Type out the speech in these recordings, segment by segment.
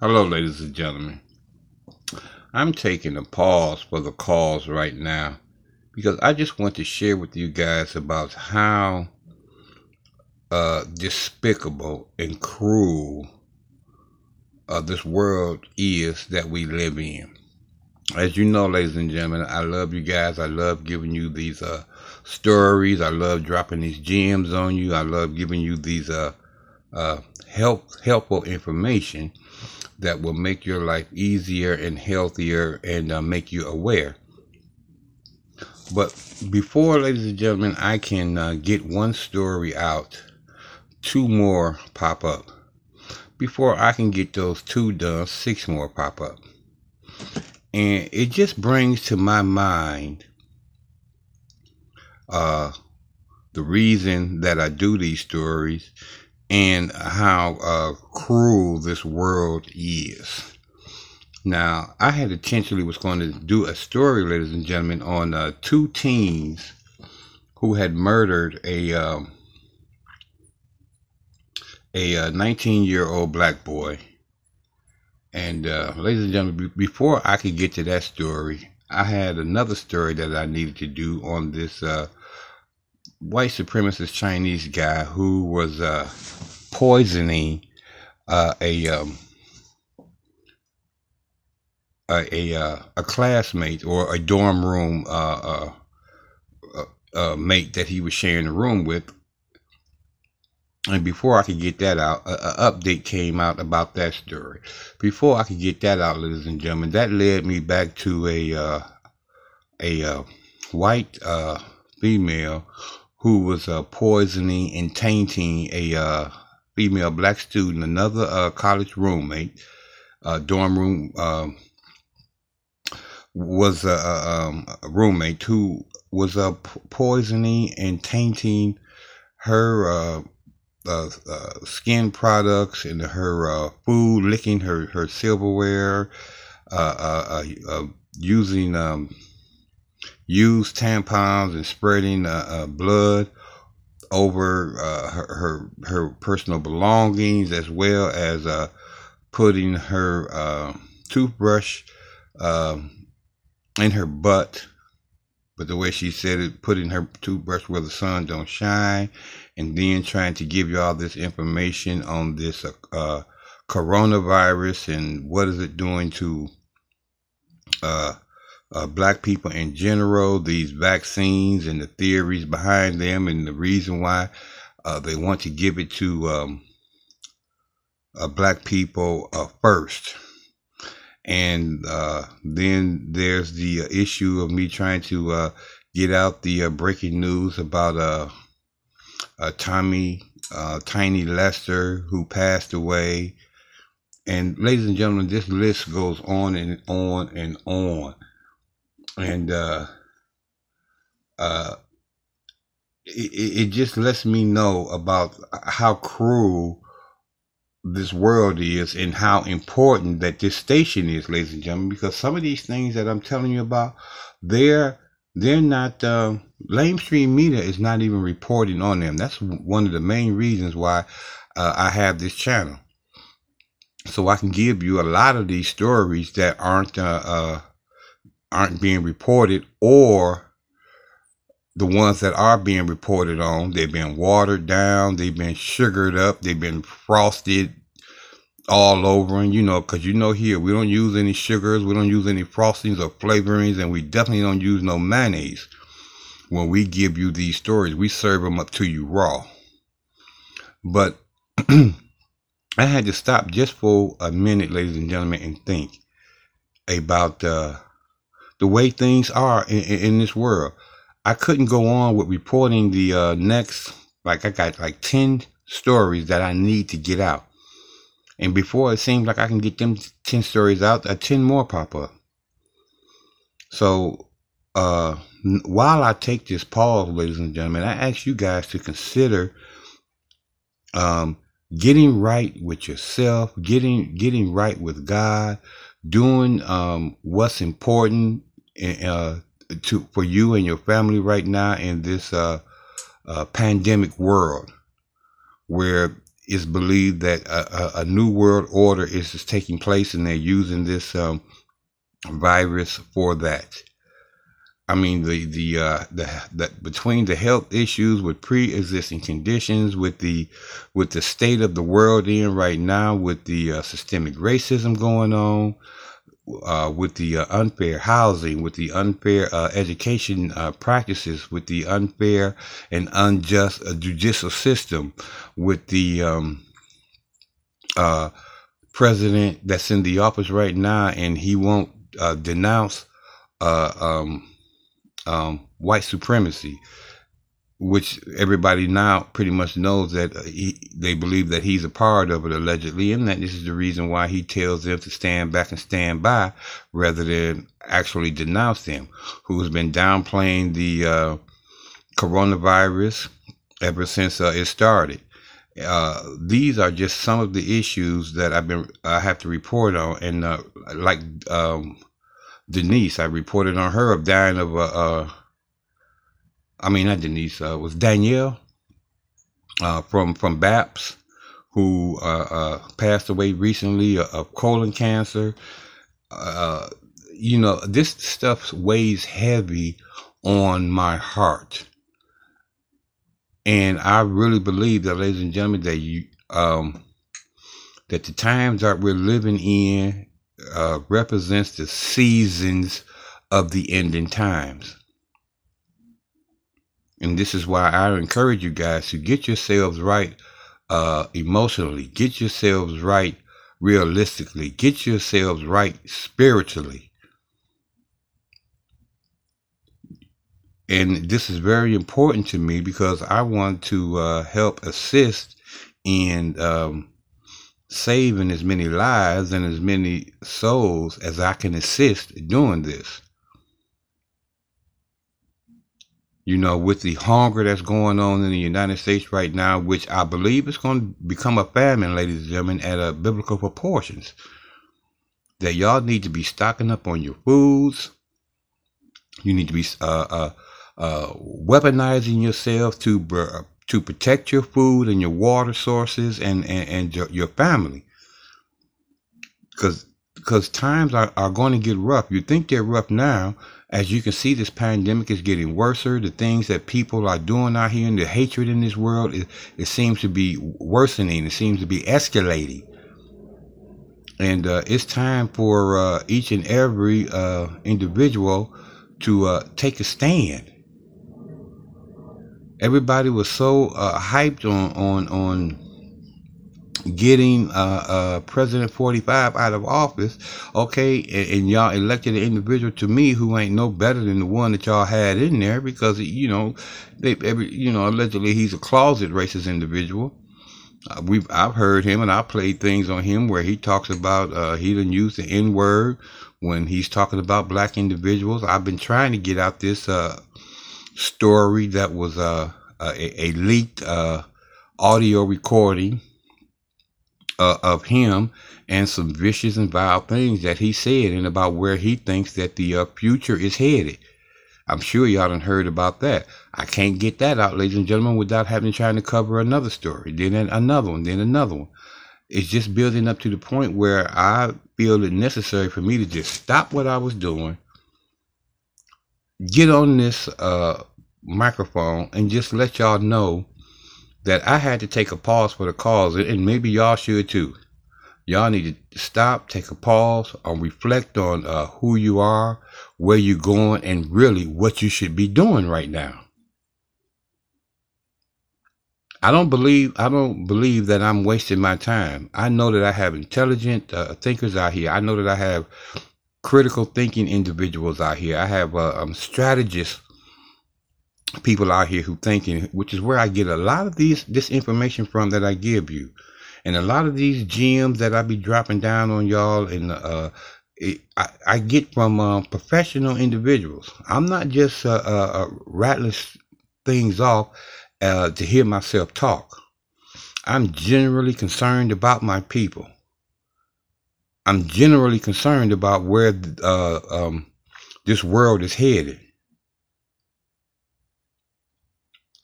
Hello, ladies and gentlemen. I'm taking a pause for the calls right now because I just want to share with you guys about how uh, despicable and cruel uh, this world is that we live in. As you know, ladies and gentlemen, I love you guys. I love giving you these uh, stories. I love dropping these gems on you. I love giving you these uh, uh, help helpful information that will make your life easier and healthier and uh, make you aware. But before, ladies and gentlemen, I can uh, get one story out, two more pop up. Before I can get those two done, six more pop up. And it just brings to my mind uh, the reason that I do these stories and how uh, cruel this world is. Now, I had intentionally was going to do a story, ladies and gentlemen, on uh, two teens who had murdered a um, a 19 uh, year old black boy. And uh, ladies and gentlemen, before I could get to that story, I had another story that I needed to do on this uh, white supremacist Chinese guy who was uh, poisoning uh, a, um, a a uh, a classmate or a dorm room uh, uh, mate that he was sharing a room with. And before I could get that out, an update came out about that story. Before I could get that out, ladies and gentlemen, that led me back to a a white female who was uh, poisoning and tainting a uh, female black student, another uh, college roommate, uh, dorm room, uh, was a, um, a, roommate who was uh, poisoning and tainting her uh, uh, skin products and her food, licking her, her silverware, using um, used tampons and spreading blood over uh, her, her, her personal belongings as well as uh, putting her uh, toothbrush um, in her butt. But the way she said it, putting her toothbrush where the sun don't shine, and then trying to give you all this information on this uh, uh, coronavirus and what is it doing to uh, uh, black people in general, these vaccines and the theories behind them, and the reason why uh, they want to give it to um, uh, black people uh, first. And uh, then there's the issue of me trying to uh, get out the breaking news about Tommy Tiny Lister who passed away. And ladies and gentlemen, this list goes on and on and on and uh, uh, it, it just lets me know about how cruel this world is and how important that this station is, ladies and gentlemen. Because some of these things that I'm telling you about, they're they're not uh, mainstream media is not even reporting on them. That's one of the main reasons why uh, I have this channel, so I can give you a lot of these stories that aren't uh, uh aren't being reported or the ones that are being reported on, they've been watered down, they've been sugared up, they've been frosted all over. And you know, because you know, here we don't use any sugars, we don't use any frostings or flavorings, and we definitely don't use no mayonnaise when we give you these stories. We serve them up to you raw. But I had to stop just for a minute, ladies and gentlemen, and think about uh, the way things are in, in this world. I couldn't go on with reporting the uh, next, like I got like 10 stories that I need to get out. And before it seems like I can get them 10 stories out, uh, 10 more pop up. So, uh, while I take this pause, ladies and gentlemen, I ask you guys to consider, um, getting right with yourself, getting, getting right with God, doing, um, what's important uh, to for you and your family right now in this uh, uh, pandemic world, where it's believed that a, a, a new world order is, taking place, and they're using this um, virus for that. I mean, the the uh, the that between the health issues with pre-existing conditions, with the with the state of the world in right now, with the uh, systemic racism going on, uh, with the uh, unfair housing, with the unfair uh, education uh, practices, with the unfair and unjust uh, judicial system, with the um, uh, president that's in the office right now, and he won't denounce um, um, white supremacy which everybody now pretty much knows that uh, he, they believe that he's a part of it allegedly, and that this is the reason why he tells them to stand back and stand by rather than actually denounce them, who has been downplaying the uh, coronavirus ever since uh, it started. Uh, these are just some of the issues that I've been I have to report on, and uh, like um, Denise, I reported on her of dying of a I mean, not Denise, uh, was Danielle uh, from from BAPS, who uh, uh passed away recently of colon cancer. Uh, you know, this stuff weighs heavy on my heart, and I really believe that, ladies and gentlemen, that you um, that the times that we're living in uh, represents the seasons of the ending times. And this is why I encourage you guys to get yourselves right uh, emotionally, get yourselves right realistically, get yourselves right spiritually. And this is very important to me because I want to uh, help assist in um, saving as many lives and as many souls as I can assist doing this. You know, with the hunger that's going on in the United States right now, which I believe is going to become a famine, ladies and gentlemen, at a biblical proportions. That y'all need to be stocking up on your foods. You need to be uh, uh, uh, weaponizing yourself to uh, to protect your food and your water sources and and, and your, your family. Because because times are, are going to get rough. You think they're rough now, as you can see, this pandemic is getting worse. The things that people are doing out here and the hatred in this world, it, it seems to be worsening. It seems to be escalating. And uh, it's time for uh, each and every uh, individual to uh, take a stand. Everybody was so uh, hyped on on on getting uh, uh, President 45 out of office, okay, and, and, y'all elected an individual to me who ain't no better than the one that y'all had in there because, you know, they every, you know, allegedly he's a closet racist individual. Uh, we've I've heard him and I played things on him where he talks about uh, he didn't use the N word when he's talking about black individuals. I've been trying to get out this uh, story that was uh, a, a leaked uh, audio recording uh, of him and some vicious and vile things that he said and about where he thinks that the uh, future is headed. I'm sure y'all done heard about that. I can't get that out, ladies and gentlemen, without having trying to cover another story, then another one, then another one. It's just building up to the point where I feel it necessary for me to just stop what I was doing, get on this uh, microphone, and just let y'all know that I had to take a pause for the cause, and maybe y'all should too. Y'all need to stop, take a pause, or reflect on uh, who you are, where you're going, and really what you should be doing right now. I don't believe I don't believe that I'm wasting my time. I know that I have intelligent uh, thinkers out here. I know that I have critical thinking individuals out here. I have uh, um, strategists people out here who thinking, which is where I get a lot of these this information from that I give you, and a lot of these gems that I be dropping down on y'all, and uh, it, I, I get from uh, professional individuals. I'm not just uh, uh, uh rattling things off uh, to hear myself talk. I'm generally concerned about my people. I'm generally concerned about where uh, um, this world is headed.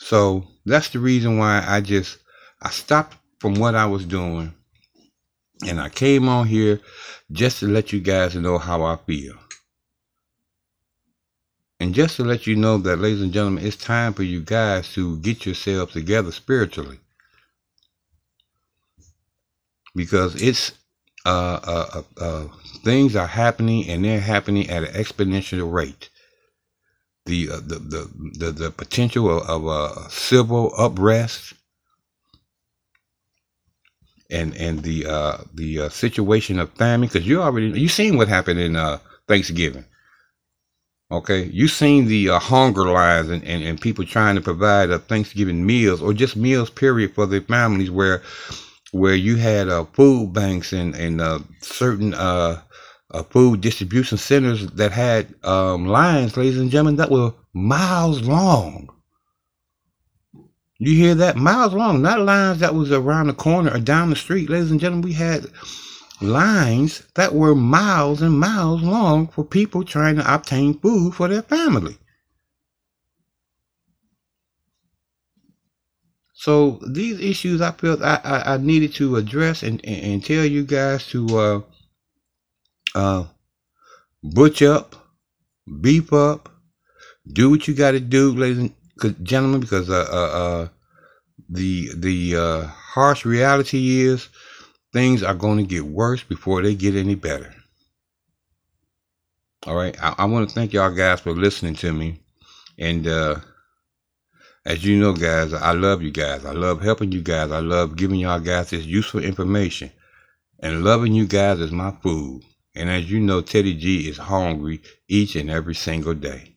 So that's the reason why I just I stopped from what I was doing. And I came on here just to let you guys know how I feel. And just to let you know that, ladies and gentlemen, it's time for you guys to get yourselves together spiritually. Because it's uh, uh, uh, uh, things are happening and they're happening at an exponential rate. The uh, the, the, the the potential of, of a civil unrest and and the uh, the uh, situation of famine because you already you seen what happened in uh, Thanksgiving. Okay, you seen the uh, hunger lines and, and, and people trying to provide uh, Thanksgiving meals or just meals period for their families where where you had uh, food banks and and certain uh, food distribution centers that had um, lines, ladies and gentlemen, that were miles long. You hear that? Miles long, not lines that was around the corner or down the street. Ladies and gentlemen, we had lines that were miles and miles long for people trying to obtain food for their family. So these issues I felt I, I, I needed to address and, and, and, tell you guys to uh, uh, butch up, beef up, do what you got to do, ladies and gentlemen, because uh, uh, uh, the the uh, harsh reality is things are going to get worse before they get any better. All right, I, I want to thank y'all guys for listening to me, and uh, as you know, guys, I love you guys. I love helping you guys. I love giving y'all guys this useful information, and loving you guys is my food. And as you know, Teddy G is hungry each and every single day.